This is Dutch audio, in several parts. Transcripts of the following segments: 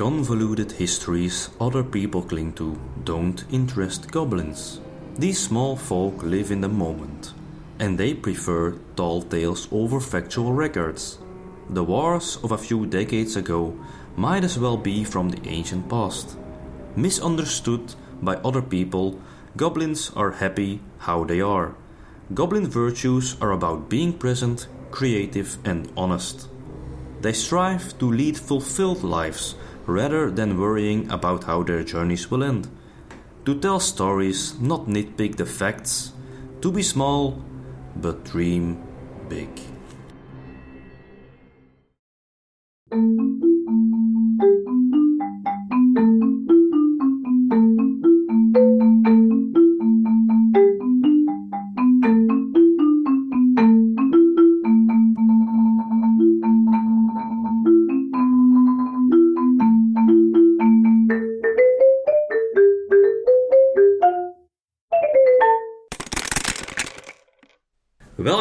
convoluted histories other people cling to don't interest goblins. These small folk live in the moment, and they prefer tall tales over factual records. The wars of a few decades ago might as well be from the ancient past. Misunderstood by other people, goblins are happy how they are. Goblin virtues are about being present, creative, and honest. They strive to lead fulfilled lives rather than worrying about how their journeys will end. To tell stories, not nitpick the facts. To be small, but dream big.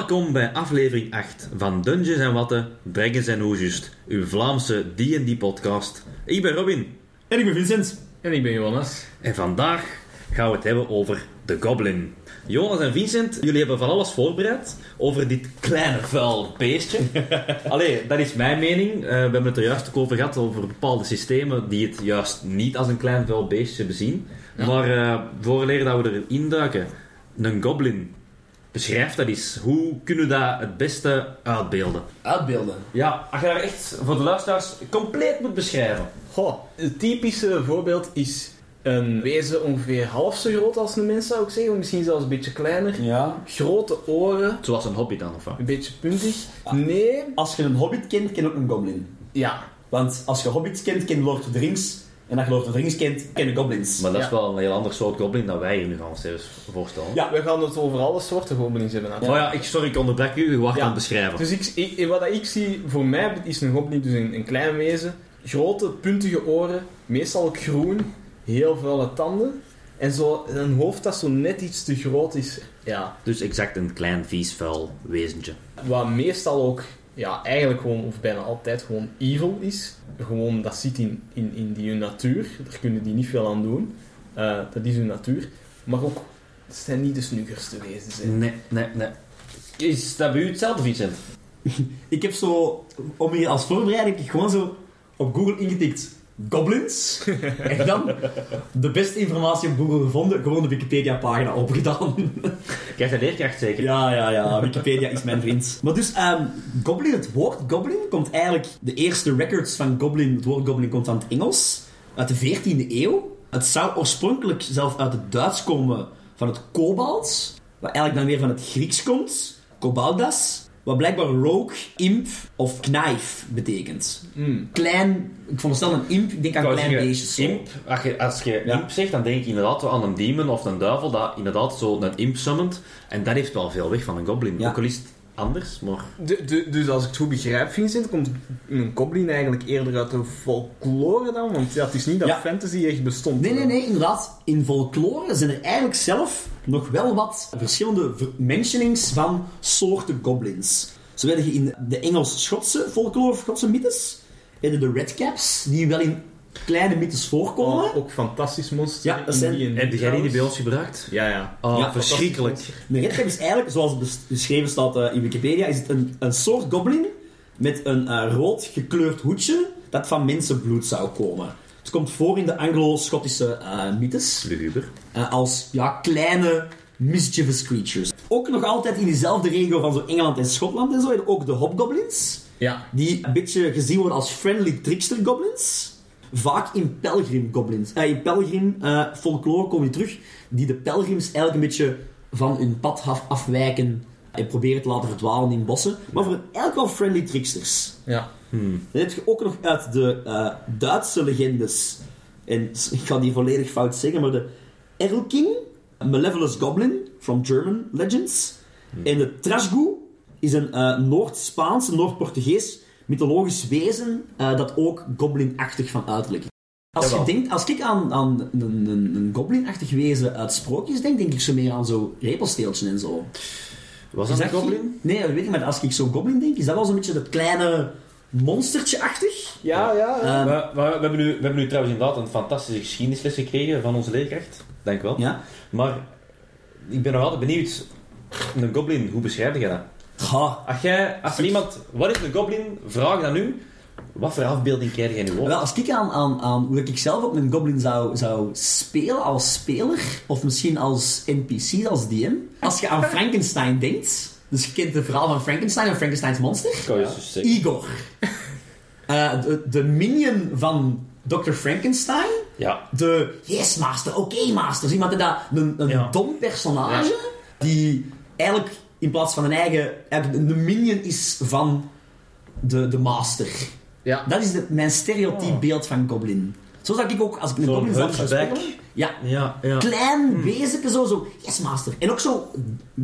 Welkom bij aflevering 8 van Dungeons en Watten, Dragons en Oejust, uw Vlaamse D&D podcast. Ik ben Robin En ik ben Vincent. En ik ben Jonas. en vandaag gaan we het hebben over de Goblin. Jonas en Vincent, jullie hebben van alles voorbereid over dit kleine vuil beestje. Allee, dat is mijn mening. Eh, we hebben het er juist ook over gehad, over bepaalde systemen die het juist niet als een klein vuil beestje bezien. Maar eh voordat dat we erin duiken, een Goblin, beschrijf dat eens. Hoe kunnen we dat het beste uitbeelden? Uitbeelden. Ja, als je daar echt voor de luisteraars compleet moet beschrijven. Goh, het typische voorbeeld is een wezen ongeveer half zo groot als een mens, zou ik zeggen. Misschien zelfs een beetje kleiner. Ja. Grote oren, Zoals een hobby dan, of wat? een beetje puntig. Nee, Als je een hobbit kent, ken je ook een goblin. ja. Want als je hobbits kent, ken je Lord of the Rings. En als je Lord of the Rings kent, ken je goblins. Maar dat is Ja. wel een heel ander soort goblin dan wij hier nu gaan voorstellen. Ja. We gaan het over alle soorten goblins hebben. Oh ja, ik, sorry, ik onderbreek u. U wacht Ja. aan het beschrijven. Dus ik, ik, wat ik zie, voor mij is een goblin dus een, een klein wezen. Grote, puntige oren, meestal ook groen, heel vuile tanden. En zo een hoofd dat zo net iets te groot is. Ja, Dus exact een klein, vies, vuil wezentje. Wat meestal ook, ja, eigenlijk gewoon, of bijna altijd gewoon evil is. Gewoon, dat zit in, in, in die hun natuur. Daar kunnen die niet veel aan doen. Eh, dat is hun natuur. Maar ook, het zijn niet de snuggers te wezen. Hè. Nee, nee, nee. Is dat bij u hetzelfde, Vincent? Ik heb zo, om hier als voorbereiding, heb ik gewoon zo op Google ingetikt goblins. en dan de beste informatie op Google gevonden. Gewoon de Wikipedia-pagina opgedaan. Krijg je leerkracht zeker? Ja, ja, ja. Wikipedia is mijn vriend. Maar dus, ehm, goblin, het woord goblin komt eigenlijk... De eerste records van goblin, het woord goblin komt van het Engels. Uit de 14e eeuw. Het zou oorspronkelijk zelf uit het Duits komen van het kobalts. Wat eigenlijk dan weer van het Grieks komt. Kobaldas. Wat blijkbaar rogue, imp of knife betekent. Mm. Klein... Ik veronderstel een imp, ik denk aan klein beestjes. Imp, als je, als je Ja. imp zegt, dan denk ik inderdaad wel aan een demon of een duivel dat inderdaad zo een imp summont. En dat heeft wel veel weg van een goblin. Ja. Ook al is het anders, maar... De, de, dus als ik het goed begrijp, Vincent, komt een goblin eigenlijk eerder uit de folklore dan? Want ja, het is niet dat Ja. fantasy echt bestond. Nee, nee, nee, inderdaad. In folklore zijn er eigenlijk zelf nog wel wat verschillende mentionings van soorten goblins. Zo werden je in de Engels-Schotse folklore of Schotse mythes, hebben de redcaps, die wel in kleine mythes voorkomen. Oh, ook fantastisch monster. Ja, dat zijn- Heb jij die bij ons gebruikt? Ja, ja. Oh, Ja, verschrikkelijk. Een redcap is eigenlijk, zoals het bes- beschreven staat eh, in Wikipedia, is het een, een soort goblin met een eh, rood gekleurd hoedje dat van mensenbloed zou komen. Het komt voor in de Anglo-Schottische eh, mythes. Luguber. eh, als ja, kleine mischievous creatures. Ook nog altijd in diezelfde regio van zo Engeland en Schotland en zo, je ook de hobgoblins. Ja. Die een beetje gezien worden als friendly trickster goblins. Vaak in pelgrim goblins. Eh, in pelgrim eh, folklore komen die terug. Die de pelgrims eigenlijk een beetje van hun pad af, afwijken en proberen te laten verdwalen in bossen. Maar voor eigenlijk wel friendly tricksters. Ja. Dan heb je ook nog uit de eh, Duitse legendes. En ik ga die volledig fout zeggen, maar de Erlking, a Malevolous Goblin from German Legends. En de Trashgu is een eh, Noord-Spaans, Noord-Portugees mythologisch wezen eh, dat ook goblin-achtig van uiterlijk is. Als, je denkt, als ik aan, aan een, een, een goblin-achtig wezen uit sprookjes denk, denk ik zo meer aan zo repelsteeltje en zo. Was Is dat een dat goblin? Nee, dat weet ik, maar als ik zo goblin denk, is dat wel zo'n beetje dat kleine, monstertje-achtig. Ja, ja. ja. Ehm, Maar, maar we, hebben nu, we hebben nu trouwens inderdaad een fantastische geschiedenisles gekregen van onze leerkracht. Dank wel. ja. Maar ik ben nog altijd benieuwd. Een goblin, hoe beschrijf je dat? Ha. Als, jij, als er iemand... Wat is een goblin? Vraag dan nu. Wat voor afbeelding krijg jij nu op? Wel, als ik aan, aan, aan hoe ik zelf op een goblin zou, zou spelen als speler, of misschien als NPC, als DM. Als je aan Frankenstein denkt, dus je kent het verhaal van Frankenstein en Frankensteins monster. Zeggen. Igor. Eh, de, de minion van Dr. Frankenstein. Ja. De yes master, oké master. Dus iemand dat, een, een Ja. dom personage, die eigenlijk in plaats van een eigen, een minion is van de, de master. Ja. Dat is de, mijn stereotype beeld van goblin. Zo zou ik ook, als ik een goblin hunchback. spelen... Ja, Ja, ja. klein wezenke, zo, zo, yes master. En ook zo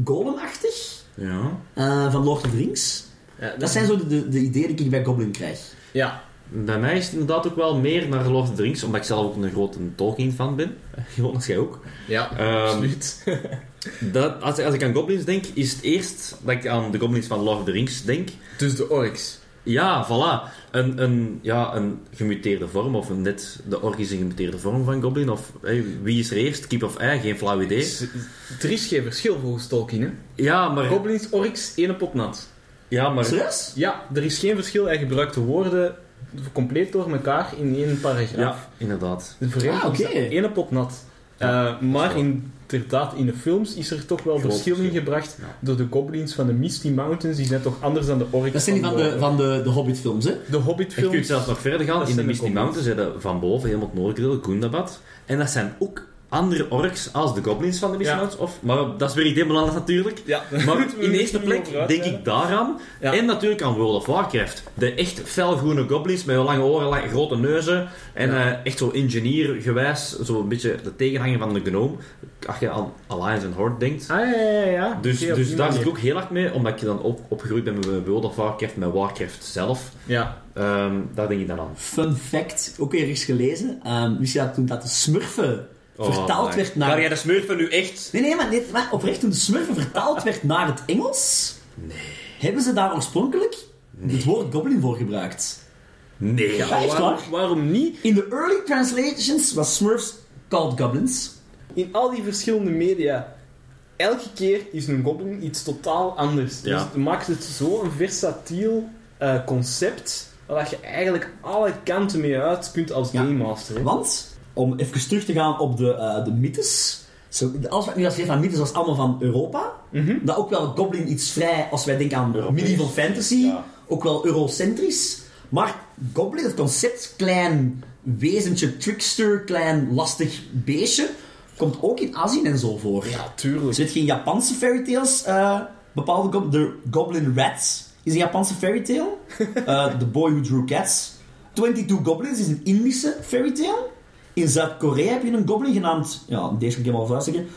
golemachtig, Ja. eh, van Lord of the Rings. Ja, Dat zijn zo de, de, de ideeën die ik bij goblin krijg. ja. Bij mij is het inderdaad ook wel meer naar Lord of the Rings, omdat ik zelf ook een grote Tolkien-fan ben. Gewoon als jij ook. Ja, Ehm, absoluut. Dat, als, als ik aan goblins denk, is het eerst dat ik aan de goblins van Lord of the Rings denk. Dus de orks. Ja, voilà. Een, een, ja, een gemuteerde vorm, of een net de ork is een gemuteerde vorm van goblin. Of hey, wie is er eerst? Kip of ei? Geen flauw idee. Er is geen verschil volgens Tolkien, hè. Ja, maar... Goblins, orks, één pot nat. Ja, maar... Serieus? Ja, er is geen verschil. Hij gebruikt de woorden compleet door elkaar in één paragraaf. Ja, inderdaad. De vereniging Ah, oké. één pot nat. Eh, maar inderdaad, in de films is er toch wel Groot verschil in gebracht Ja. door de goblins van de Misty Mountains. Die zijn toch anders dan de orks Dat zijn die van de, van de, de Hobbit-films, hè? de Je Hobbit-films. kunt zelfs nog verder gaan. Dat In de zijn de Misty goblins. Mountains hebben van boven helemaal het noordelijk deel, Gundabad. En dat zijn ook andere orks als de goblins van de Ja. Mountains. Of, maar dat is weer iets helemaal anders natuurlijk. Ja, Maar in de eerste plek denk ik daaraan. Ja. En natuurlijk aan World of Warcraft. De echt felgroene goblins met lange oren, lange, grote neuzen. En Ja. eh, echt zo engineer-gewijs. Zo een beetje de tegenhanger van de gnome. Als je aan Alliance en Horde denkt. Ah, ja, ja, ja. Dus, dus daar zit ik ook heel hard mee. Omdat je dan op, opgegroeid bent met World of Warcraft, met Warcraft zelf. Ja. Ehm, daar denk ik dan aan. Fun fact, ook weer eens gelezen. Ehm wist je dat toen dat de smurfen vertaald my. werd naar... Kan jij de smurfen nu echt... Nee, nee, maar, nee, maar oprecht, toen de smurfen vertaald werd naar het Engels, hebben ze daar oorspronkelijk het woord goblin voor gebruikt. Nee. Ja, echt waarom, waar? waarom niet? In de early translations was smurfs called goblins. In al die verschillende media, elke keer is een goblin iets totaal anders. Ja. Dus het maakt het zo'n versatiel eh, concept, waar je eigenlijk alle kanten mee uit kunt als Ja. Game Master. hè. Want, om even terug te gaan op de, eh, de mythes. Zo, alles wat ik nu als geef van mythes was allemaal van Europa. Mhm. Dat ook wel goblin iets vrij, als wij denken aan Europees. medieval fantasy, Ja. ook wel eurocentrisch. Maar goblin, het concept klein wezentje, trickster, klein lastig beestje, komt ook in Azië en zo voor. Ja, tuurlijk. Er zit geen Japanse fairy tales, eh, bepaalde de Goblin Rats is een Japanse fairy tale. Eh, The Boy Who Drew Cats. 22 Goblins is een Indische fairy tale. In Zuid-Korea heb je een goblin genaamd, ja, deze kan ik helemaal zeggen,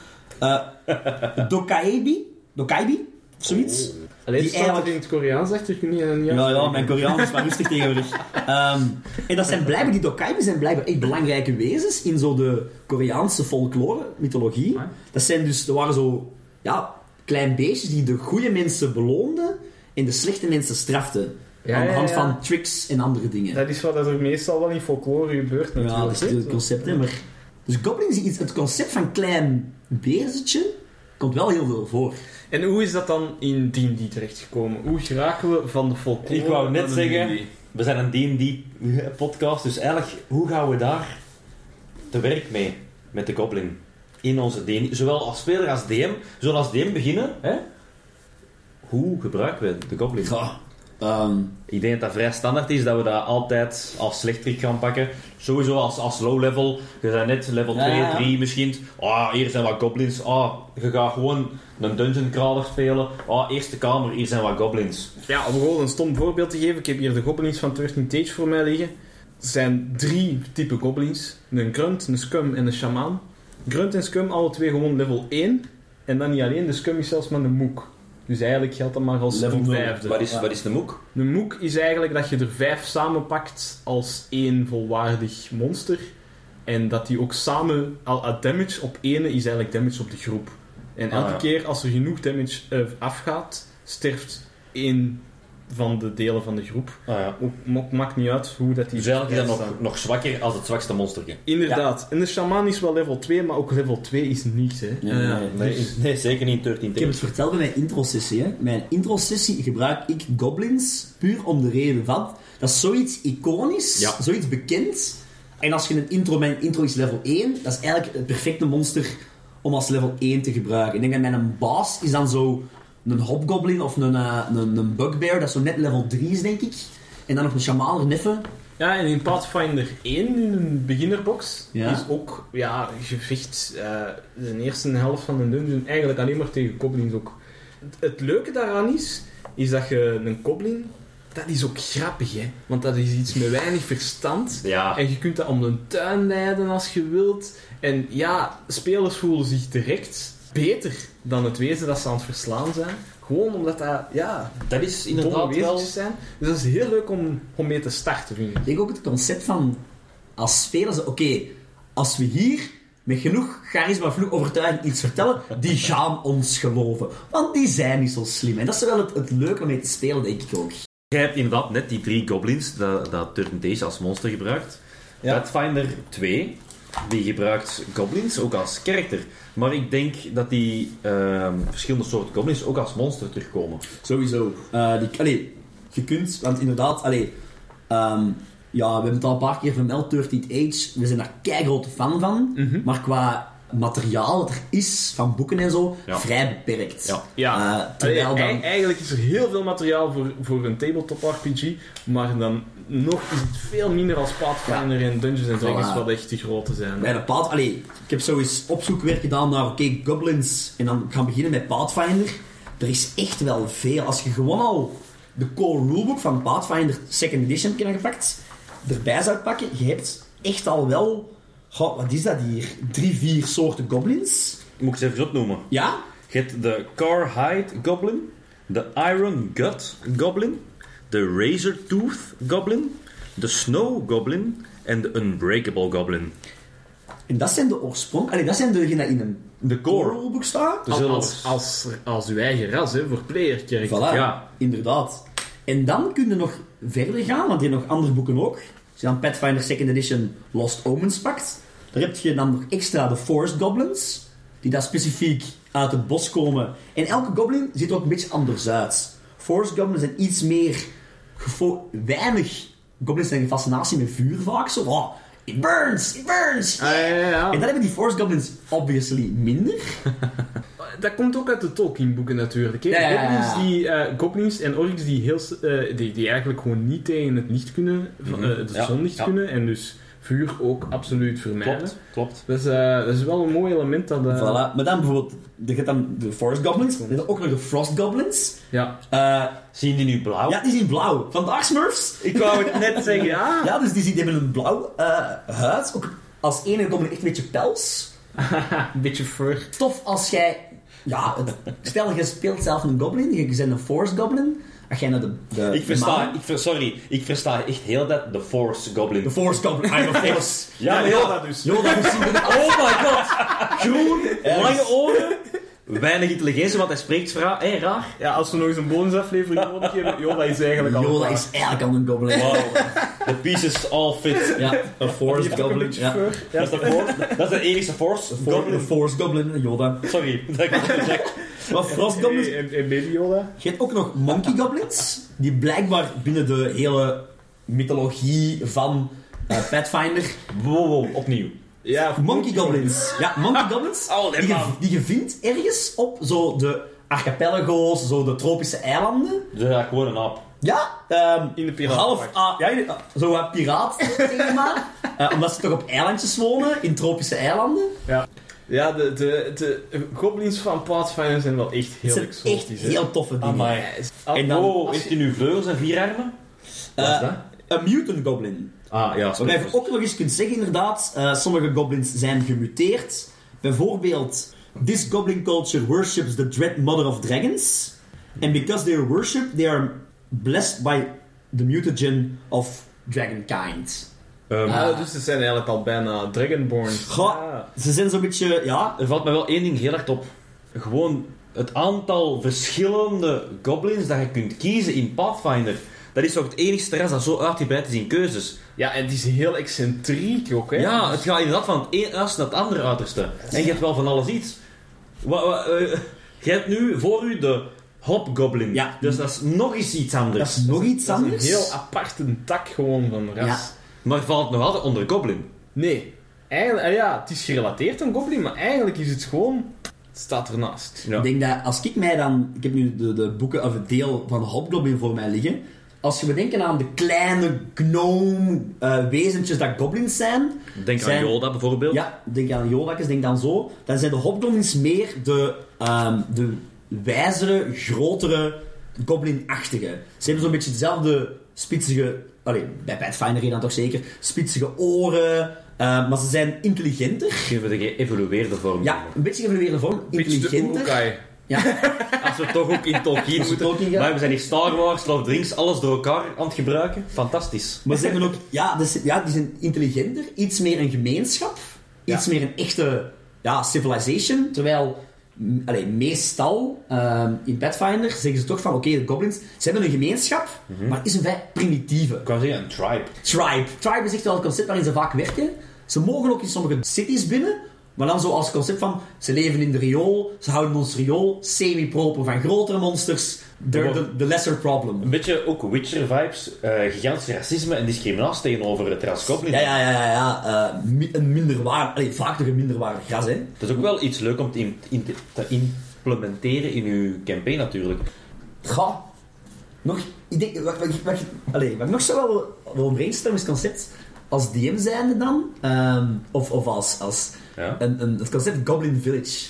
uh, Dokaibi, Dokaibi, of zoiets. Alleen die eigenlijk- in het Koreaans achter, kun je een Ja, ja, mijn Koreaans is maar rustig tegenwoordig. Ehm, en dat zijn blijkbaar, die Dokaibi zijn blijkbaar echt belangrijke wezens in zo de Koreaanse folklore, mythologie. Ah. Dat zijn dus, er waren zo, ja, klein beestjes die de goede mensen beloonden en de slechte mensen straften. Ja, aan de ja, hand ja. van tricks en andere dingen. Dat is wat er meestal wel in folklore gebeurt ja, dat is het concept, hè. Maar, dus goblins, is iets- het concept van klein wezentje komt wel heel veel voor. En hoe is dat dan in D&D terechtgekomen? Hoe geraken we van de folklore Ik wou net zeggen-? We zijn een D&D-podcast, dus eigenlijk, hoe gaan we daar te werk mee met de goblin? In onze D&D, zowel als speler als DM. Zullen als DM beginnen, hè? Hoe gebruiken we de goblin? Ja, ehm, Ik denk dat dat vrij standaard is, dat we dat altijd als slechterik gaan pakken. Sowieso als, als low level. Je bent net level Ja, 2, ja, ja. 3 misschien. Ah, hier zijn wat goblins. Ah, je gaat gewoon een dungeon crawler spelen. Ah, eerste kamer, hier zijn wat goblins. Ja, om gewoon een stom voorbeeld te geven. Ik heb hier de goblins van 13 Tage voor mij liggen. Er zijn drie typen goblins. Een grunt, een scum en een shamaan. Grunt en scum alle twee gewoon level 1. En dan niet alleen, de scum is zelfs maar een moek. Dus eigenlijk geldt dat maar als Level een vijfde. Wat is, Ja. wat is de moek? Een moek is eigenlijk dat je er vijf samenpakt als één volwaardig monster. En dat die ook samen... Al, al damage op ene is eigenlijk damage op de groep. En Ah, elke ja. keer als er genoeg damage eh, afgaat, sterft één van de delen van de groep. Ah, ja. Ook, ook maakt niet uit hoe dat die Dus eigenlijk is dat nog, nog zwakker als het zwakste monstertje. Inderdaad. En de shaman is wel level 2, maar ook level 2 is niks, hè. Ja, ja. Nee, nee, nee, zeker niet in 13 Ik heb het verteld bij mijn intro-sessie. Hè. Mijn intro-sessie gebruik ik goblins puur om de reden van... Dat is zoiets iconisch, Ja. zoiets bekend. En als je een intro... Mijn intro is level 1. Dat is eigenlijk het perfecte monster om als level 1 te gebruiken. Ik denk dat mijn baas is dan zo een hobgoblin of een, eh, een, een bugbear. Dat zo net level 3 is, denk ik. En dan nog een shaman neffen. Ja, en in Pathfinder 1, in een beginnerbox, Ja. is ook ja, gevecht eh, de eerste helft van de dungeon eigenlijk alleen maar tegen goblins ook. Het, het leuke daaraan is, is dat je een goblin, dat is ook grappig, hè. Want dat is iets met weinig verstand. Ja. En je kunt dat om de tuin leiden als je wilt. En ja, spelers voelen zich direct beter dan het wezen dat ze aan het verslaan zijn. Gewoon omdat dat, ja, Dat is inderdaad wel... zijn. Dus dat is heel leuk om, om mee te starten, vind ik. Ik denk ook het concept van... Als speler, zo, oké, als we hier met genoeg charisma, genoeg overtuiging iets vertellen, die gaan ons geloven. Want die zijn niet zo slim. En dat is wel het, het leuke om mee te spelen, denk ik ook. Jij hebt inderdaad net die drie goblins dat, dat Days als monster gebruikt. Ja. Pathfinder 2, die gebruikt goblins ook als karakter. Maar ik denk dat die ehm, verschillende soorten goblins ook als monster terugkomen. Sowieso. Eh, die, allee, je kunt, want inderdaad, allee, ehm, ja, we hebben het al een paar keer vermeld, 13th Age, we zijn daar keigrote fan van, Mhm. maar qua materiaal dat er is, van boeken en zo, Ja. vrij beperkt. Ja. Ja, Eh, terwijl Allee, dan... ei- eigenlijk is er heel veel materiaal voor, voor een tabletop RPG, maar dan nog is het veel minder als Pathfinder en Dungeons and Dragons, Voilà. wat echt de grote zijn. Bij de Path... Allee, ik heb zo eens opzoekwerk gedaan naar, oké, goblins. En dan gaan we beginnen met Pathfinder. Er is echt wel veel. Als je gewoon al de core rulebook van Pathfinder Second Edition heb gepakt, erbij zou pakken, je hebt echt al wel... Goh, wat is dat hier? Drie, vier soorten goblins. Moet ik ze even opnoemen? Ja? Je hebt de Carhide Goblin, de Iron Gut Goblin, de Razor Tooth Goblin, de Snow Goblin en de Unbreakable Goblin. En dat zijn de oorsprong... Allee, dat zijn degenen die in een De core staan. Dus Als, als, als, als uw eigen ras, hè, voor player character. Voilà, Ja. inderdaad. En dan kun je nog verder gaan, want je hebt nog andere boeken ook. Als je dan Pathfinder Second Edition Lost Omens pakt, daar heb je dan nog extra de Forest Goblins, die daar specifiek uit het bos komen. En elke goblin ziet er ook een beetje anders uit. Forest Goblins zijn iets meer... gefo- Weinig goblins zijn een fascinatie met vuur vaak. Zo, oh, it burns, it burns. Ah, ja, ja, ja. En dan hebben die Forest Goblins obviously minder. Dat komt ook uit de Tolkien-boeken natuurlijk. Hè? Ja, ja, ja, ja. Goblins, die, eh, goblins en orks die, heel, eh, die, die eigenlijk gewoon niet tegen het licht kunnen, van, eh, de Ja, zonlicht ja. kunnen, en dus vuur ook absoluut vermijden. Klopt, klopt. Dus eh, dat is wel een mooi element dat... eh, Voilà. Maar dan bijvoorbeeld, je hebt dan de Forest Goblins, je hebt ook nog de Frost Goblins. Ja. Eh, Zien die nu blauw? Ja, die zien blauw. Vandaag Smurfs. Ik wou het net zeggen, ja. Ja, dus die, zien, die hebben een blauw eh, huid. Ook als enige goblin echt een beetje pels. Een beetje fur. Tof als jij... Ja, het- stel je speelt zelf een goblin, je bent een forest goblin. Als jij naar de... de Ik versta, ik ver, sorry, ik versta echt heel dat de Force Goblin. De forest goblin. I'm a force. Ja, ja. dus. Yoda zien... Oh my god! Groen, lange oren, weinig intelligentie, want hij spreekt vra- eh, raar. Ja, als we nog eens een bonusaflevering nodig hebben, Yoda is eigenlijk al Yoda is eigenlijk al een goblin. Wow, the pieces all fit. Ja, een een goblin. Ja. Dat is de, for- dat is de enige Force For, Goblin. forest goblin, Yoda. Sorry, dat ik. Maar frost goblins... En, en baby Yoda. Je hebt ook nog monkey goblins, die blijkbaar binnen de hele mythologie van eh, Pathfinder... Wow, wow, opnieuw. Ja, Monkey goblins. Ja, monkey goblins. Oh, die, je, die je vindt ergens op zo de archipelago's, zo de tropische eilanden. Dus ja, gewoon een aap. Ja, ehm, In de piratenpak. half... ah, ja, in- zo wat piraat-thema. Eh, omdat ze toch op eilandjes wonen, in tropische eilanden. Ja, ja de, de, de goblins van Pathfinder zijn wel echt heel exotisch. echt heel toffe dingen. Amai. En dan- oh, heeft hij nu vleugels en vier armen? Eh, dat? een mutant goblin. Ah, ja, Waarbij je ook nog eens kunt zeggen, inderdaad, eh, sommige goblins zijn gemuteerd. Bijvoorbeeld, this goblin culture worships the dread mother of dragons. And because they are worshipped, they are blessed by the mutagen of dragonkind. Ehm, Ah, dus ze zijn eigenlijk al bijna Dragonborn. Goh. Ze zijn zo'n beetje, ja... Er valt me wel één ding heel hard op. gewoon het aantal verschillende goblins dat je kunt kiezen in Pathfinder. Dat is toch het enige ras dat zo uitgebreid is in keuzes. Ja, en het is heel excentriek ook, hè. Ja, het gaat inderdaad van het ene uiterste naar het andere uiterste. En je hebt wel van alles iets. Wa, wa, eh, je hebt nu voor u de Hobgoblin. Ja. Dus dat is nog eens iets Dat anders. is nog iets Dat is anders. een heel aparte tak gewoon van ras. Ja. Maar valt nog altijd onder Goblin. Nee. Eigenlijk, eh, ja, het is gerelateerd aan Goblin, maar eigenlijk is het gewoon... Het staat ernaast. Ja. Ik denk dat als ik mij dan... Ik heb nu de, de boeken of het deel van de Hobgoblin voor mij liggen. Als je bedenkt aan de kleine gnome eh, wezentjes dat goblins zijn... Denk Zijn- aan Yoda bijvoorbeeld. Ja, denk aan Jodakes, denk dan zo. Dan zijn de hobgoblins meer de, ehm, de wijzere, grotere, goblin-achtige. Ze hebben zo'n beetje dezelfde spitsige... Allee, bij Pathfinder dan toch zeker. Spitsige oren. eh, maar ze zijn intelligenter. Geven de geëvolueerde vorm. Ja, een beetje geëvolueerde vorm. Intelligenter. Ja, Als we toch ook in Tolkien moeten. Tolkien. Maar we zijn hier Star Wars, Lord of the Rings, alles door elkaar aan het gebruiken. Fantastisch. maar ze hebben ook... Ja, dus, ja, die zijn intelligenter. Iets meer een gemeenschap. Iets meer een echte ja, civilization. Terwijl... Allee, meestal ehm, in Pathfinder zeggen ze toch van oké, de goblins, ze hebben een gemeenschap, maar is een vrij primitieve. Ik wou zeggen, een tribe. Tribe. Tribe is echt wel het concept waarin ze vaak werken. Ze mogen ook in sommige cities binnen, maar dan zo als het concept van ze leven in de riool, ze houden ons riool semi-proper van grotere monsters. The, the lesser problem. Een beetje ook Witcher-vibes. eh gigantisch racisme en discriminatie tegenover het ras Goblin. Ja, ja, ja, ja. ja. eh, mi- een minderwaardig, allee, vaak toch een minderwaardig ras, hè. Dat is ook wel iets leuk om te, in- in- te implementeren in uw campaign natuurlijk. Ga. Nog, ik denk, wat, wat, wat, allee, wat ik nog zo wel wil brainstormen is concept als DM zijnde dan, ehm, of, of als, als Ja, een, het concept Goblin Village.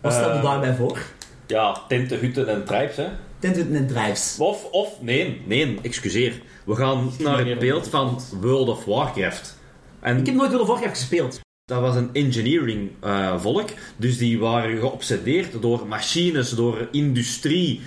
Wat stel je Eh, daarbij voor? ja tenten, hutten en tribes, hè. Tenten en drijfs. Of, of, nee, nee, excuseer. We gaan naar het beeld van World of Warcraft. En Ik heb nooit World of Warcraft gespeeld. dat was een engineering eh, volk. Dus die waren geobsedeerd door machines, door industrie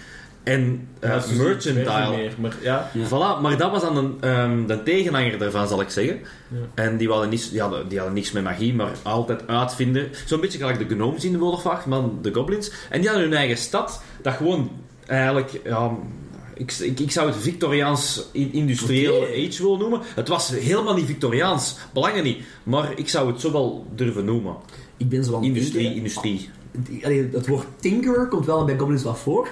en Ja, mercantile. meer, maar ja. Ja. Voilà, maar dat was dan een, ehm, de tegenhanger daarvan, zal ik zeggen. Ja. En die hadden, niets, die, hadden, die hadden niks met magie, maar altijd uitvinden. Zo'n beetje gelijk de gnomes in de World of maar de goblins. En die hadden hun eigen stad, dat gewoon eigenlijk... Ja, ik, ik, ik zou het Victoriaans in- industrieel age willen noemen. Het was helemaal niet Victoriaans, belangen niet. Maar ik zou het zo wel durven noemen. Ik ben zo aan het Industrie, denken. industrie. Allee, het woord tinkerer komt wel bij Goblins wat voor.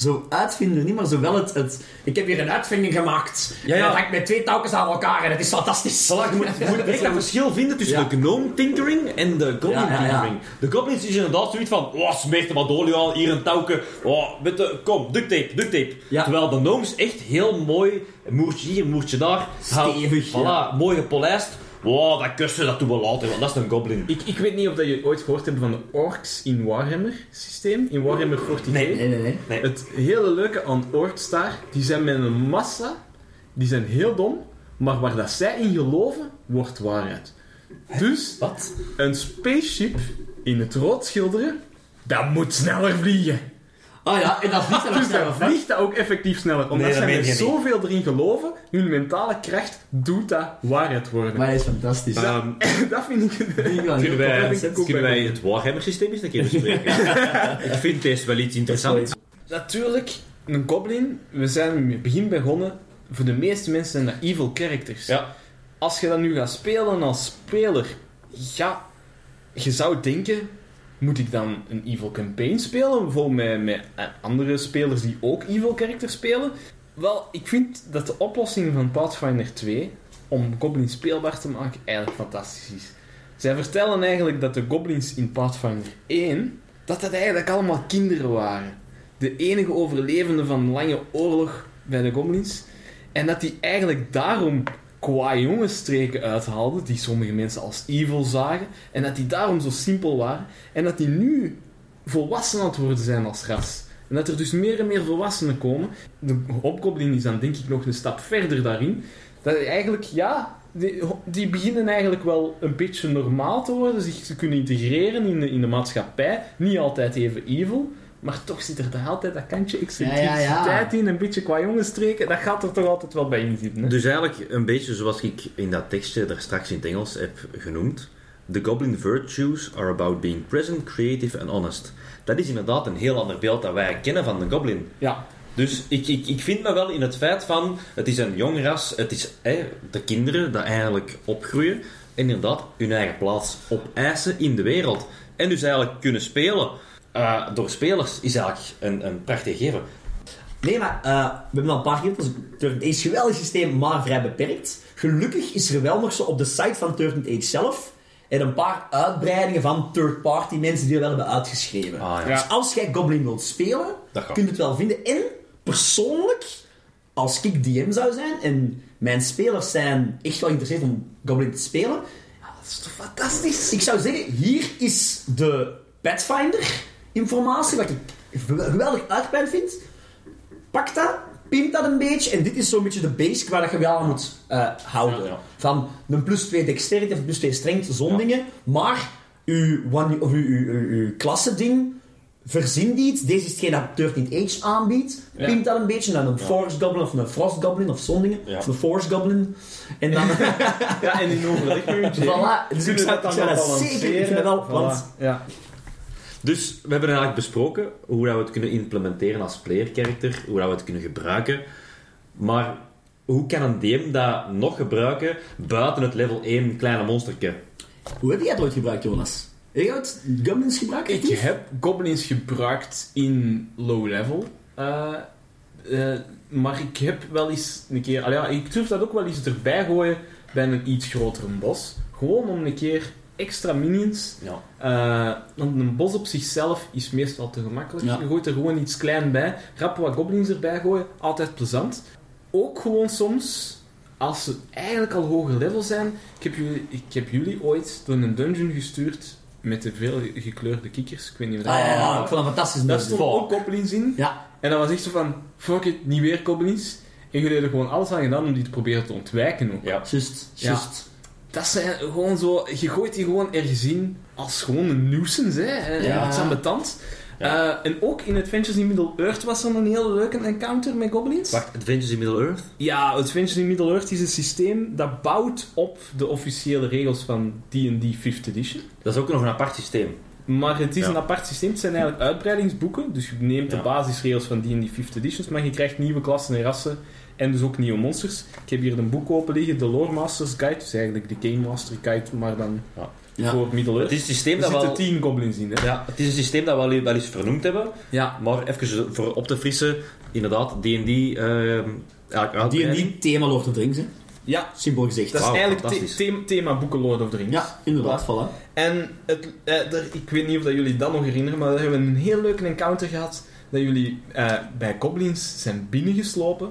Zo uitvinder niet, maar zowel het, het... Ik heb hier een uitvinding gemaakt. Ja, ja. En dat hangt met twee touwtjes aan elkaar en het is fantastisch. Voilà, je moet, je moet dat verschil vinden tussen Ja. de gnome tinkering en de goblin tinkering. De goblins is inderdaad zoiets van, oh, smeert de madolie aan, hier een touwke, oh, met de, kom, duct tape, duct tape. Terwijl de gnomes echt heel mooi, moertje hier, moertje daar. Stevig, Voilà, ja. mooi gepolijst. Wow, dat kussen, dat doen we later, want dat is een goblin. Ik, ik weet niet of dat je ooit gehoord hebt van de orks in Warhammer systeem, in Warhammer 40k. Nee. Nee, nee, nee. Het hele leuke aan orks daar, die zijn met een massa, die zijn heel dom, maar waar dat zij in geloven, wordt waarheid. Dus, Wat? een spaceship in het rood schilderen, dat moet sneller vliegen. Ah ja, en dat vliegt dan ook Dus sneller, dat hè? vliegt dat ook effectief sneller. Omdat Nee, dat zij meen er je niet. zoveel erin geloven, hun mentale kracht doet dat waarheid worden. Maar dat is fantastisch. Ehm, dat vind ik... vind ik wel een kunnen heel wij, ik ook kunnen bij wij het Warhammer-systeem eens een keer bespreken? ik vind deze wel iets interessants. Natuurlijk, een goblin, we zijn in het begin begonnen, voor de meeste mensen zijn dat evil characters. Ja. Als je dat nu gaat spelen als speler, ja, je zou denken, moet ik dan een evil campaign spelen? Bijvoorbeeld met, met eh, andere spelers die ook evil characters spelen? Wel, ik vind dat de oplossing van Pathfinder 2 om goblins speelbaar te maken eigenlijk fantastisch is. Zij vertellen eigenlijk dat de goblins in Pathfinder 1, dat dat eigenlijk allemaal kinderen waren. De enige overlevenden van lange oorlog bij de goblins. En dat die eigenlijk daarom qua-jongensstreken uithaalden, die sommige mensen als evil zagen. En dat die daarom zo simpel waren. En dat die nu volwassen aan het worden zijn als ras. En dat er dus meer en meer volwassenen komen. De hobgoblin is dan denk ik nog een stap verder daarin. Dat eigenlijk, ja, die, die beginnen eigenlijk wel een beetje normaal te worden. Zich te kunnen integreren in de, in de maatschappij. Niet altijd even evil. Maar toch zit er daar altijd dat kantje excentriciteit Ja, in. Een beetje qua jongensstreken. Dat gaat er toch altijd wel bij in zitten. Hè? Dus eigenlijk een beetje zoals ik in dat tekstje daar straks in het Engels heb genoemd. The goblin virtues are about being present, creative and honest. Dat is inderdaad een heel ander beeld dat wij kennen van de goblin. Ja. Dus ik, ik, ik vind me wel in het feit van, het is een jong ras, het is hè, de kinderen die eigenlijk opgroeien en inderdaad hun eigen plaats opeisen in de wereld. En dus eigenlijk kunnen spelen eh, door spelers is eigenlijk een, een prachtig gegeven. Nee, maar eh, we hebben al een paar keer Turn Age is een geweldig systeem, maar vrij beperkt. Gelukkig is er wel nog zo op de site van Turn Age zelf en een paar uitbreidingen van third-party mensen die er wel hebben uitgeschreven. Ah, ja. Dus als jij Goblin wilt spelen, kun je het wel vinden. En persoonlijk, als ik DM zou zijn en mijn spelers zijn echt wel geïnteresseerd om Goblin te spelen, ja, dat is toch fantastisch. Ik zou zeggen, hier is de Pathfinder informatie, wat ik geweldig uitgebreid vind. Pak dat, pimp dat een beetje en dit is zo'n beetje de basic waar dat je wel aan moet eh, houden. Ja, ja. Van een plus 2 dexterity of plus 2 strength, zo'n dingen. Maar uw, one, of uw, uw, uw, uw klasse-ding, verzin die iets. Deze is hetgeen dat 13 Age aanbiedt. Ja. Pimp dat een beetje. Dan een Force Goblin of een Frost Goblin of zo'n dingen. Of een Force Goblin. En dan... ja, en in overleg met je voilà. Dus ik zou, dat dan zeker... Voilà. Want. Dus we hebben eigenlijk besproken hoe dat we het kunnen implementeren als player character, hoe dat we het kunnen gebruiken. Maar hoe kan een DM dat nog gebruiken buiten het level 1 kleine monsterke? hoe heb jij het ooit gebruikt, Jonas? Heb ooit Goblins gebruikt? Ik heb goblins gebruikt in low level. eh, eh, maar ik heb wel eens een keer... al ja, ik durf dat ook wel eens erbij gooien bij een iets grotere bos. Gewoon om een keer extra minions... Ja. eh, want een bos op zichzelf is meestal te gemakkelijk. Ja. Je gooit er gewoon iets klein bij. Rap wat goblins erbij gooien. Altijd plezant. Ook gewoon soms... Als ze eigenlijk al hoger level zijn... Ik heb jullie, ik heb jullie ooit door een dungeon gestuurd met de veel gekleurde kikkers. Ik weet niet of dat... Ah, ja, ja, ik vond dat fantastisch. Daar Dat stonden ook goblins in. Ja. En dat was echt zo van, fuck it, niet weer goblins. En jullie hebben er gewoon alles aan gedaan om die te proberen te ontwijken ook. Ja. Juist, juist. Dat zijn gewoon zo, je gooit die gewoon ergens in als gewoon een nuisance, hè. Ja. Het is ambetant. Eh, en ook in Adventures in Middle-earth was er een hele leuke encounter met goblins. Wacht, Adventures in Middle-earth? Ja, Adventures in Middle-earth is een systeem dat bouwt op de officiële regels van D&D 5th edition. Dat is ook nog een apart systeem. Maar het is Ja. een apart systeem. Het zijn eigenlijk uitbreidingsboeken. Dus je neemt Ja. de basisregels van D&D 5th editions, maar je krijgt nieuwe klassen en rassen. En dus ook nieuwe monsters. Ik heb hier een boek open liggen, de Lore Masters Guide. Dus eigenlijk de Game Master Guide, maar dan Ja. voor Middle-earth. Het is een systeem Er dat zitten wel... tien goblins in, hè. Ja, het is een systeem dat we wel, wel eens vernoemd hebben. Ja. Maar even voor op te frissen, inderdaad, D&D... ehm eigenlijk uitbreiding. D&D thema Lord of the Rings, hè. Ja, Simpel gezegd. dat is eigenlijk the- thema boeken Lord of the Rings. Ja, inderdaad, voilà. En het, eh, er- ik weet niet of dat jullie dat nog herinneren, maar we hebben een heel leuke encounter gehad. Dat jullie eh, bij goblins zijn binnengeslopen.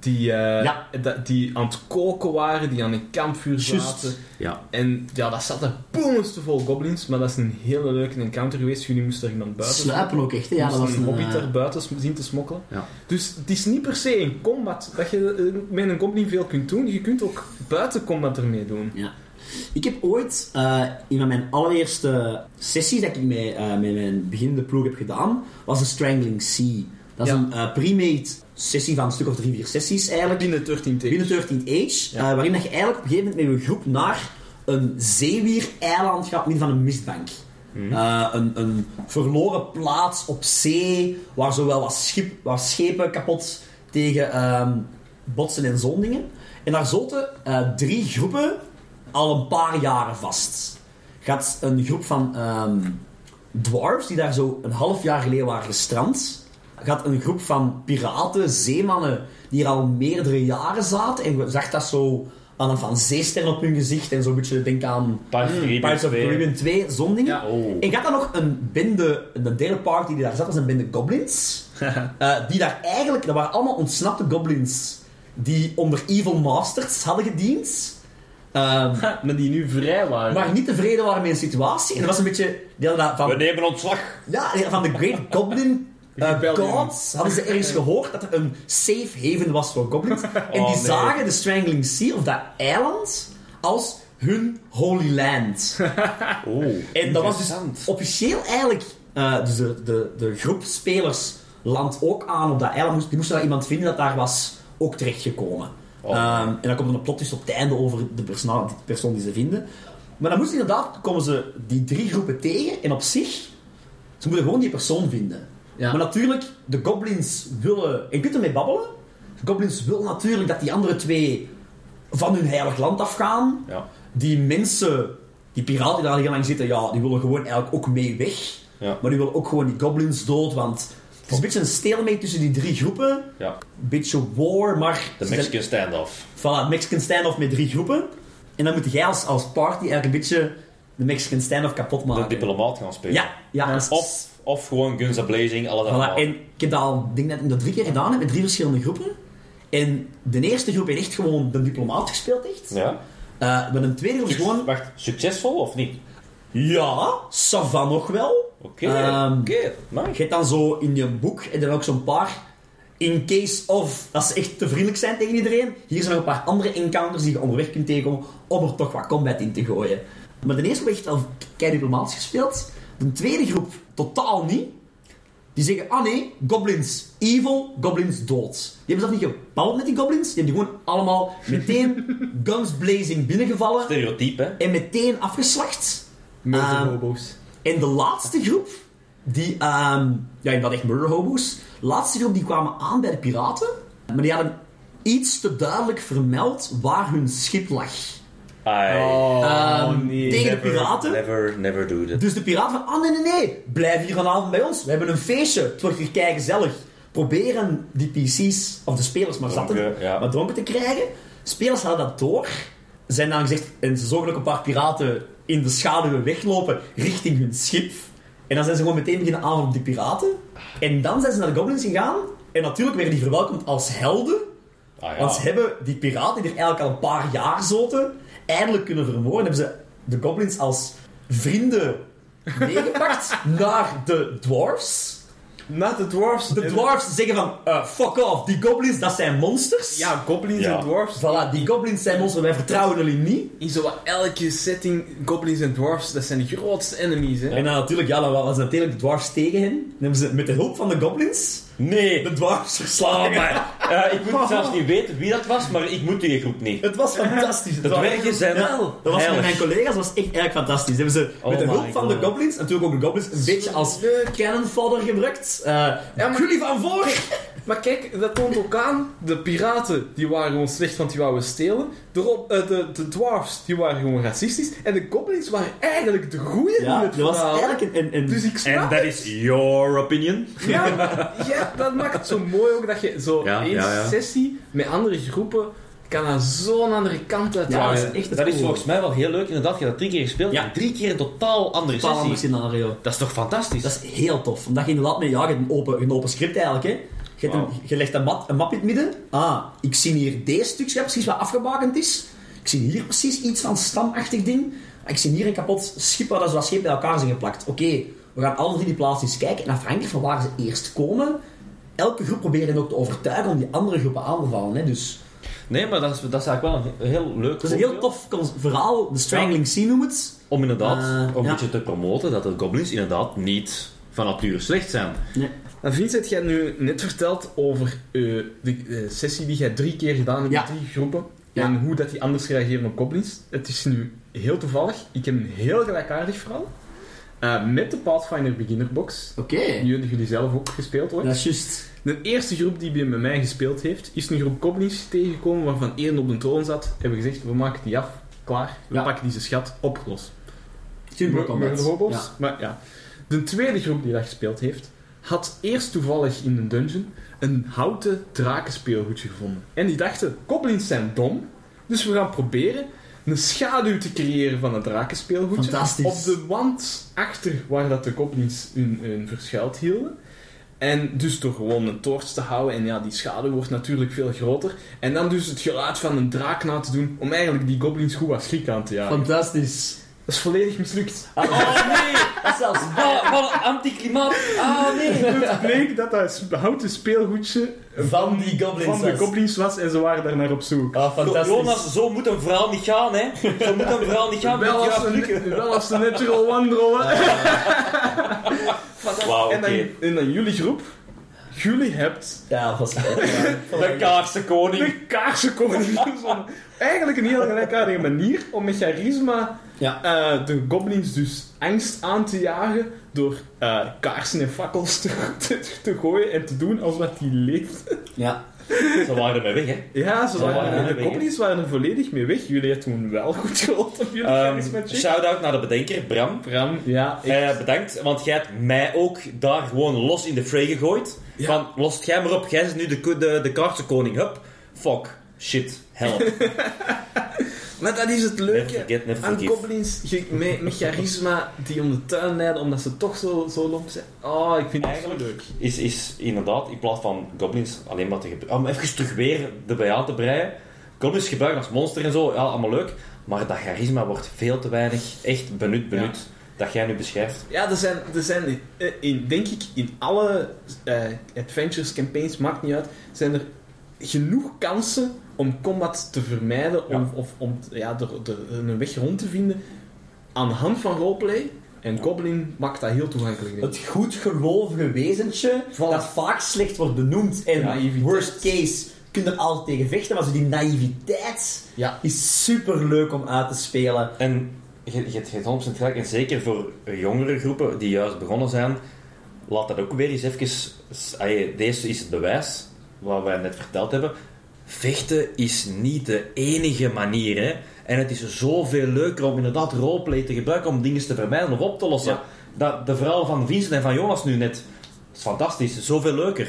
Die, eh, Ja. die aan het koken waren, die aan een kampvuur zaten. Ja. En ja, dat zat er boemensvol goblins, maar dat is een hele leuke encounter geweest. Jullie moesten er iemand buiten Sluipen ook echt, hè. Ja, dat was een een... hobbit eh, er buiten zien te smokkelen. Ja. Dus het is niet per se in combat dat je eh, met een goblin veel kunt doen. Je kunt ook buiten combat ermee doen. Ja. Ik heb ooit, eh een van mijn allereerste sessies dat ik met, met mijn beginnende ploeg heb gedaan, was de Strangling Sea. Dat is Ja. een pre-made sessie van een stuk of drie, vier sessies eigenlijk. Binnen 13 tegen. Binnen 13 Age, Ja. eh, waarin dat je eigenlijk op een gegeven moment met je groep naar een zeewier-eiland gaat midden van een mistbank. Eh, een, een verloren plaats op zee, waar zowel wat, schip, wat schepen kapot tegen ehm, botsen en zo'n dingen. En daar zaten eh, drie groepen al een paar jaren vast. Had een groep van ehm, dwarves die daar zo een half jaar geleden waren gestrand. Had een groep van piraten, zeemannen, die er al meerdere jaren zaten. En je zag dat zo aan een van zeesterren op hun gezicht en zo'n beetje denk aan Pirates of the Caribbean Pirates of the 2. Caribbean 2, zo'n dingen. Ja. Oh. En je had dan nog een bende, de derde party die daar zat, was een bende goblins. Eh, die daar eigenlijk, dat waren allemaal ontsnapte goblins die onder Evil Masters hadden gediend. Ehm, Maar die nu vrij waren. maar niet tevreden waren met hun situatie. En dat was een beetje... Die dat van, We nemen ontslag. ja, van de Great Goblin Rebellion. Gods hadden ze ergens gehoord dat er een safe haven was voor goblins. En die Oh, nee. zagen de Strangling Sea, of dat eiland, als hun holy land. Oh, En dat was dus officieel eigenlijk... eh, dus de, de, de groep spelers landt ook aan op dat eiland. Die moesten daar iemand vinden dat daar was ook terechtgekomen. Oh. Ehm, en dan komt er een plot twist op het einde over de persoon, de persoon die ze vinden. Maar dan moeten ze inderdaad, komen ze die drie groepen tegen en op zich, ze moeten gewoon die persoon vinden. Ja. Maar natuurlijk, de goblins willen, en je kunt ermee babbelen, de goblins willen natuurlijk dat die andere twee van hun heilig land afgaan. Ja. Die mensen, die piraten die daar heel lang zitten, ja, die willen gewoon eigenlijk ook mee weg. Ja. Maar die willen ook gewoon die goblins dood, want het is een beetje een stalemate tussen die drie groepen. Ja. Een beetje war, maar... De Mexican standoff. Voilà, Mexican standoff met drie groepen. En dan moet jij als, als party eigenlijk een beetje de Mexican standoff kapot De maken. diplomaat gaan spelen. Ja, ja. is- Of, of gewoon Guns A Blazing, alles Voilà, allemaal. en ik heb dat al, denk dat ik dat drie keer gedaan heb met drie verschillende groepen. En de eerste groep heeft echt gewoon de diplomaat gespeeld, echt. Ja. Eh, met een tweede groep Suc- gewoon... Wacht, succesvol of niet? Ja, Savan nog wel. Oké, Ehm, oké. nice. Je hebt dan zo in je boek, en dan ook zo'n paar... In case of, dat ze echt te vriendelijk zijn tegen iedereen. Hier zijn nog een paar andere encounters die je onderweg kunt tegenkomen om er toch wat combat in te gooien. Maar de eerste groep heeft al kei diplomatisch gespeeld. De tweede groep totaal niet. Die zeggen, ah nee, goblins evil, goblins dood. Die hebben zelf niet gebouwd met die goblins. Die hebben die gewoon allemaal meteen guns blazing binnengevallen. Stereotype, hè? En meteen afgeslacht. Murder Ehm, hobo's. En de laatste groep, die, ehm ja, inderdaad echt murder hobo's. De laatste groep die kwamen aan bij de piraten, maar die hadden iets te duidelijk vermeld waar hun schip lag. Oh, nee. tegen de piraten. Never, never do that. Dus de piraten van, ah nee, nee, nee, blijf hier vanavond bij ons. We hebben een feestje, het wordt hier kei gezellig. Proberen die PC's, of de spelers maar zat te, Dronken, ja. maar dronken te krijgen. Spelers hadden dat door. Zijn dan gezegd, en ze zorgen ook een paar piraten in de schaduwen weglopen richting hun schip. En dan zijn ze gewoon meteen beginnen aanvallen op die piraten. En dan zijn ze naar de goblins gegaan. En natuurlijk werden die verwelkomd als helden. Ah, ja. Want ze hebben die piraten die er eigenlijk al een paar jaar zoten, eindelijk kunnen vermoorden. Hebben ze de goblins als vrienden meegepakt naar de dwarfs. Not the dwarfs. De dwarfs zeggen van, eh, fuck off, die goblins, dat zijn monsters. Ja, goblins Ja. en dwarfs. Voilà, die goblins zijn monsters, wij vertrouwen jullie niet. In zowat elke setting, goblins en dwarfs, dat zijn de grootste enemies, hè. En dan natuurlijk, ja, dan was natuurlijk de dwarfs tegen hen. Dan hebben ze met de hulp van de goblins Nee. de dwarfs verslagen. Oh, maar, eh, ik moet zelfs niet weten wie dat was, maar ik moet die groep niet. Het was fantastisch. Het De dwergen zijn Ja, wel Dat was met mijn collega's was echt eigenlijk fantastisch. Hebben ze Oh met de hulp van de goblins, natuurlijk ook de goblins, een beetje als cannon fodder gebruikt. Eh maar- jullie van voor! Maar kijk, dat toont ook aan. De piraten, die waren gewoon slecht, want die wouden stelen. De, rob- eh, de, de dwarfs, die waren gewoon racistisch. En de goblins waren eigenlijk de goeie in Ja, het dat was eigenlijk een... Dus ik En dat is your opinion. Ja, ja, dat maakt het zo mooi ook dat je zo Ja, één ja, ja. sessie met andere groepen kan aan zo'n andere kant uit. Ja, dat is dat is coole. volgens mij wel heel leuk. Inderdaad, je hebt dat drie keer gespeeld. Ja. Drie keer een totaal andere totaal ander sessie. scenario. Dat is toch fantastisch? Dat is heel tof. Omdat je inderdaad met, ja, je hebt een open, een open script eigenlijk, hè. Je, hebt een- je legt een, mat, een map in het midden. Ah, ik zie hier deze stukje precies wat afgebakend is. Ik zie hier precies iets van stamachtig ding. Ik zie hier een kapot schip waar dat wat schepen bij elkaar zijn geplakt. Oké, we gaan alle drie die plaatsjes kijken. En afhankelijk van waar ze eerst komen, elke groep probeert hen ook te overtuigen om die andere groepen aan te vallen. Hè. Dus Nee, maar dat is, dat is eigenlijk wel een heel leuk het is een heel tof verhaal. De Strangling Sea noemt het. Om inderdaad Eh, ja. beetje te promoten dat de goblins inderdaad niet van nature slecht zijn. En Vincent, jij hebt nu net verteld over eh, de eh, sessie die jij drie keer gedaan hebt Ja. met drie groepen. Ja. En hoe dat die anders reageren op goblins. Het is nu heel toevallig. Ik heb een heel gelijkaardig verhaal. Eh, met de Pathfinder Beginner Box. Oké. Die hebben jullie zelf ook gespeeld hoor. Dat is juist. De eerste groep die bij mij gespeeld heeft, is een groep goblins tegengekomen waarvan één op de troon zat. Hebben gezegd, we maken die af. Klaar. We Ja. pakken deze schat. Opgelost. Super combat. Hobos. Ja. Maar ja. De tweede groep die dat gespeeld heeft, had eerst toevallig in een dungeon een houten drakenspeelgoedje gevonden. En die dachten, goblins zijn dom, dus we gaan proberen een schaduw te creëren van het drakenspeelgoedje. Fantastisch. Op de wand achter waar dat de goblins hun, hun verschuild hielden. En dus door gewoon een toorts te houden. En ja, die schade wordt natuurlijk veel groter. En dan dus het geluid van een draak na te doen. Om eigenlijk die goblins goed wat schrik aan te jagen. Fantastisch. Dat is volledig mislukt. Ah, Oh nee! dat is zelfs Wat wat een anticlimaat! Ah nee! Het bleek dat dat houten speelgoedje Van die goblins van de goblins was. En ze waren daar naar op zoek. Ah, fantastisch. Jonas, zo moet een verhaal niet gaan, hè? Zo moet een verhaal niet gaan. Wel als, trucken. wel als de natural one rollen. Wauw, En dan, oké. en dan jullie groep. Jullie hebt Ja, was De kaarse koning. de kaarsenkoning. Zo'n- Eigenlijk een heel gelijkaardige manier om met charisma Ja. eh, de goblins dus angst aan te jagen door eh, kaarsen en fakkels te, te, te gooien en te doen alsof die leeft. Ja. Ze waren ermee weg, hè. Ja, ze Ja, waren, de ja. goblins waren er volledig mee weg. Jullie hebben toen wel goed geholpen op jullie charisma check. Shout-out naar de bedenker, Bram. Bram, ja. Eh, bedankt, want jij hebt mij ook daar gewoon los in de fray gegooid. Ja. Van, lost jij maar op, jij bent nu de, de, de kaartenkoning. Hup, fuck, shit, help. Maar dat is het never leuke forget, never aan forgive. goblins je- met, met charisma die om de tuin leiden, omdat ze toch zo, zo lomp zijn. Oh, ik vind het zo Eigenlijk leuk. is, is inderdaad, in plaats van goblins alleen maar te gebruiken... Om even terug weer erbij aan te breien. Goblins gebruiken als monster en zo, ja, allemaal leuk. Maar dat charisma wordt veel te weinig echt benut, benut. Dat jij nu beschrijft. Ja, er zijn, er zijn eh, in, denk ik, in alle eh, adventures, campaigns, maakt niet uit, zijn er genoeg kansen om combat te vermijden Ja. of om ja, er, er een weg rond te vinden aan de hand van roleplay. En Goblin maakt dat heel toegankelijk. denk. Het goed gelovige wezentje, Voilà. dat vaak slecht wordt benoemd. En Naïviteit. worst case, kun je er altijd tegen vechten, maar zo die naïviteit Ja. is super leuk om uit te spelen. En je, je hebt 100% gelijk. En zeker voor jongere groepen die juist begonnen zijn, laat dat ook weer eens even... Deze is het bewijs, wat wij net verteld hebben. Vechten is niet de enige manier, hè. En het is zoveel leuker om inderdaad roleplay te gebruiken om dingen te vermijden of op te lossen. Ja. Dat, de verhaal van Vincent en van Jonas nu net, is fantastisch. Zoveel leuker.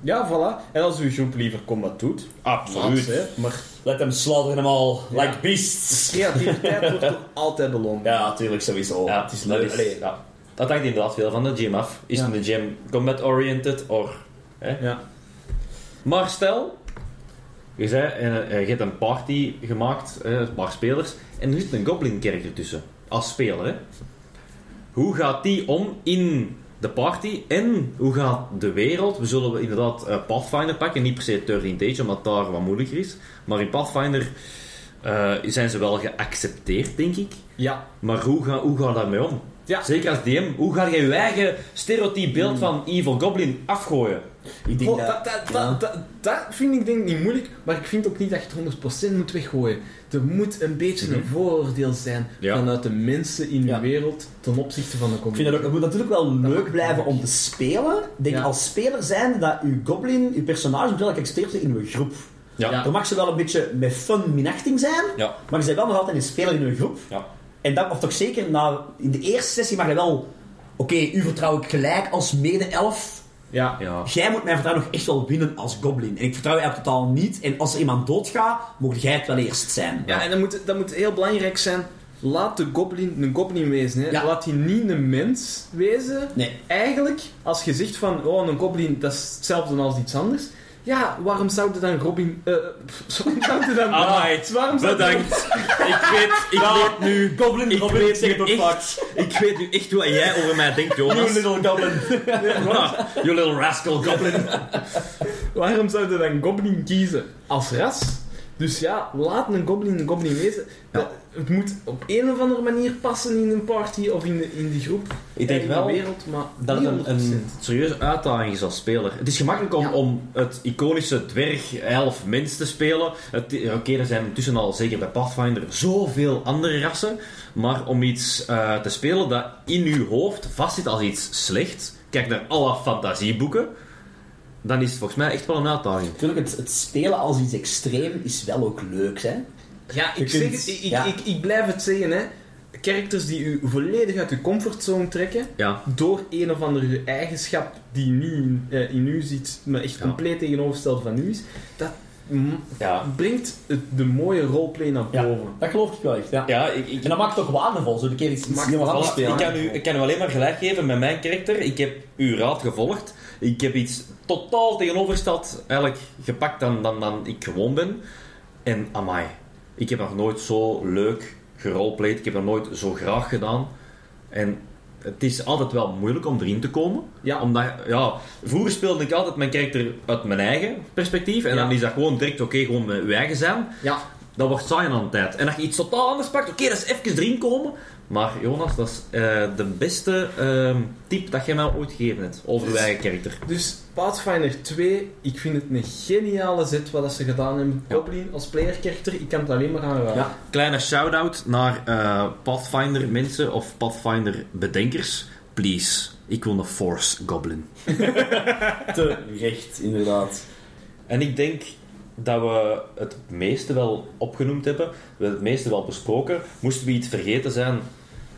Ja, voilà. En als uw groep liever combat doet, Absoluut. laat, hè. Maar Let them slaughter them all, Ja. like beasts. creativiteit wordt toch altijd beloond. Ja, natuurlijk, sowieso. Ja, het is dat, leuk. is, Allee, ja, dat hangt inderdaad veel van de gym af. Is Ja. een gym combat-oriented of... Hè? Ja. Maar stel, je, zei, eh, eh, je hebt een party gemaakt, eh, een paar spelers, en er zit een goblin-kerk ertussen, als speler. Hè? Hoe gaat die om in de party en hoe gaat de wereld? We zullen inderdaad eh, Pathfinder pakken, niet per se 13 Age, omdat daar wat moeilijker is. Maar in Pathfinder eh, zijn ze wel geaccepteerd, denk ik. Ja. Maar hoe ga, hoe ga daarmee om? Ja. Zeker als DM, hoe ga je je eigen stereotype beeld van Evil Goblin afgooien? Ik denk dat... dat, dat, ja. dat, dat, dat vind ik denk ik niet moeilijk, maar ik vind ook niet dat je het 100% moet weggooien. Er moet een beetje een vooroordeel zijn Ja. vanuit de mensen in de wereld ten opzichte van de Ik vind community. dat ook, moet natuurlijk wel leuk blijven om te spelen. Ik denk als speler zijn dat uw goblin, uw personage, moet wel in uw groep. Ja. Er mag ze wel een beetje met fun minachting zijn, maar je bent wel nog altijd een speler in uw groep. Ja. En dat, of toch zeker, na, in de eerste sessie mag je wel... Oké, u vertrouw ik gelijk als mede-elf. Ja. Ja. Jij moet mijn vertrouwen nog echt wel winnen als goblin. En ik vertrouw je eigenlijk totaal niet. En als er iemand doodgaat, mocht jij het wel eerst zijn. Ja, en dat moet, dat moet heel belangrijk zijn. Laat de goblin een goblin wezen. Hè. Ja. Laat hij niet een mens wezen. Nee. Eigenlijk, als je zegt van, oh, een goblin, dat is hetzelfde als iets anders. Ja, waarom zou je dan Robin... eh pff, waarom zou je dan... Amai, waarom zou je- Bedankt. ik weet, ik weet nu... Goblin, Ik weet nu echt, ik weet nu echt wat jij over mij denkt, You Jonas. little goblin. you little rascal goblin. Waarom zou je dan goblin kiezen als ras? Dus ja, laat een goblin een goblin wezen. Het moet op een of andere manier passen in een party of in de, in die groep. Ik denk in wel de wereld, maar dat het een, een serieuze uitdaging is als speler. Het is gemakkelijk om, Ja. om het iconische dwerg, elf, mens te spelen. Oké, er zijn intussen al, zeker bij Pathfinder, zoveel andere rassen. Maar om iets eh, te spelen dat in uw hoofd vastzit als iets slechts, kijk naar alle fantasieboeken, dan is het volgens mij echt wel een uitdaging. Natuurlijk, het, het spelen als iets extreem is wel ook leuk, hè. Ja, ik, zeg het, ik, ik, ja. ik, ik blijf het zeggen, hè. Characters die u volledig uit uw comfortzone trekken, Ja, door een of andere eigenschap die niet in, eh, in u zit, maar echt Ja. compleet tegenovergesteld van u is, dat ja. brengt het, de mooie roleplay naar Ja. boven. Dat geloof ik wel echt, ja. Ja, ik, ik, En dat maakt het ook waardevol, zo een keer iets, helemaal anders spelen. ik, kan u, ik kan u alleen maar gelijk geven met mijn karakter. Ik heb uw raad gevolgd. Ik heb iets totaal tegenovergesteld eigenlijk gepakt dan, dan, dan ik gewoon ben. En amai, ik heb nog nooit zo leuk geroleplayed. Ik heb dat nooit zo graag gedaan. En het is altijd wel moeilijk om erin te komen. Ja. Omdat, ja, vroeger speelde ik altijd mijn karakter uit mijn eigen perspectief. En Ja. dan is dat gewoon direct, oké, gewoon uw eigen zijn. Ja. dat wordt saai aan de tijd. En als je iets totaal anders pakt, oké, dat is even erin komen. Maar Jonas, dat is eh, de beste ehm, tip dat jij mij ooit gegeven hebt over je eigen karakter. Dus Pathfinder 2, ik vind het een geniale zet wat dat ze gedaan hebben. Goblin als player character, ik kan het alleen maar aanraden. Ja. Kleine shout-out naar eh, Pathfinder mensen of Pathfinder bedenkers. Please, ik wil een Force Goblin. Terecht, inderdaad. En ik denk dat we het meeste wel opgenoemd hebben. We hebben het meeste wel besproken. Moesten we iets vergeten zijn,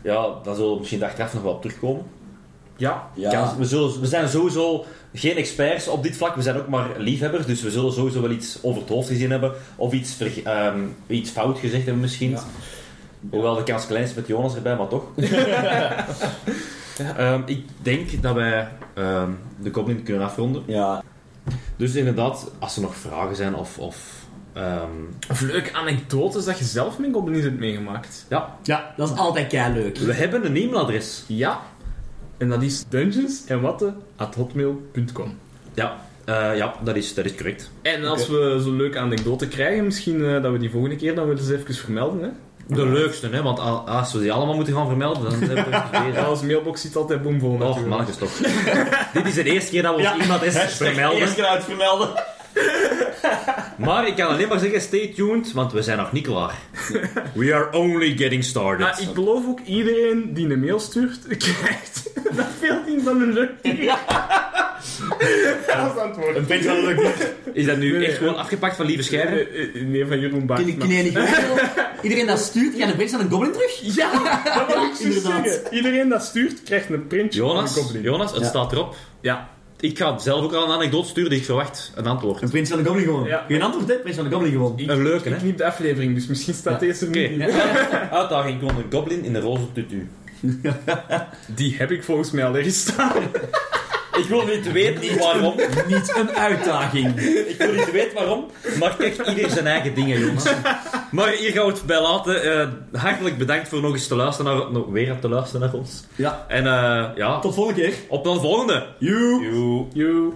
ja, dan zullen we misschien achteraf nog wel op terugkomen. Ja, Ja. Kan- we, zullen, we zijn sowieso geen experts op dit vlak. We zijn ook maar liefhebbers. Dus we zullen sowieso wel iets over het hoofd gezien hebben. Of iets, ehm, iets fout gezegd hebben misschien. Ja. Hoewel de kans klein is met Jonas erbij, maar toch. Ehm, ik denk dat wij ehm, de Goblin kunnen afronden. Ja. Dus inderdaad, als er nog vragen zijn of... of ehm, of leuke anekdotes dat je zelf met goblins hebt meegemaakt. ja, ja, dat is altijd kei leuk. we hebben een e-mailadres. Ja. En dat is dungeonsenwatten.hotmail.com Ja, eh, ja dat, is, dat is correct. En als we zo'n leuke anekdote krijgen, misschien eh, dat we die volgende keer dan willen ze even vermelden. Hè? De leukste, hè? Want al- als we die allemaal moeten gaan vermelden, dan hebben we. Ja, onze mailbox zit altijd boomvol Och, natuurlijk. mannetjes toch. Dit is de eerste keer dat we ons iemand is vermelden. Eerst keer uitvermelden. Maar ik kan alleen maar zeggen, stay tuned, want we zijn nog niet klaar. We are only getting started. Maar ik beloof ook iedereen die een mail stuurt, krijgt dat veel in van een leuk ding. Dat is het antwoord. Een beetje. Is dat nu Nee, nee, echt gewoon afgepakt van Lieve Scherren? Eh, Nee, van Jeroen je niet gewoon Iedereen dat stuurt, krijgt een beetje aan een goblin terug? Ja, dat wil ik zo Inderdaad. zeggen. Iedereen dat stuurt, krijgt een printje van Jonas, een goblin. Jonas, het Ja. staat erop. Ja. Ik ga zelf ook al een anekdote sturen, dus ik verwacht een antwoord. Een prins van de goblin gewoon. Ja. Geen antwoord, hè? Prins van de goblin gewoon. Ik, Een leuke, ik de aflevering, dus misschien staat deze er Oké. niet in. Uitdaging kon een goblin in de roze tutu. Die heb ik volgens mij al ergens staan. Ik wil niet weten waarom. Niet een uitdaging. Ik wil niet weten waarom. Maar kijk, ieder zijn eigen dingen, Jonas. Maar hier gaan we het bij laten. Eh, hartelijk bedankt voor nog eens te luisteren naar, nog weer te luisteren naar ons. Ja. En eh, ja, Tot volgende keer. op de volgende. Joe. Joe. You.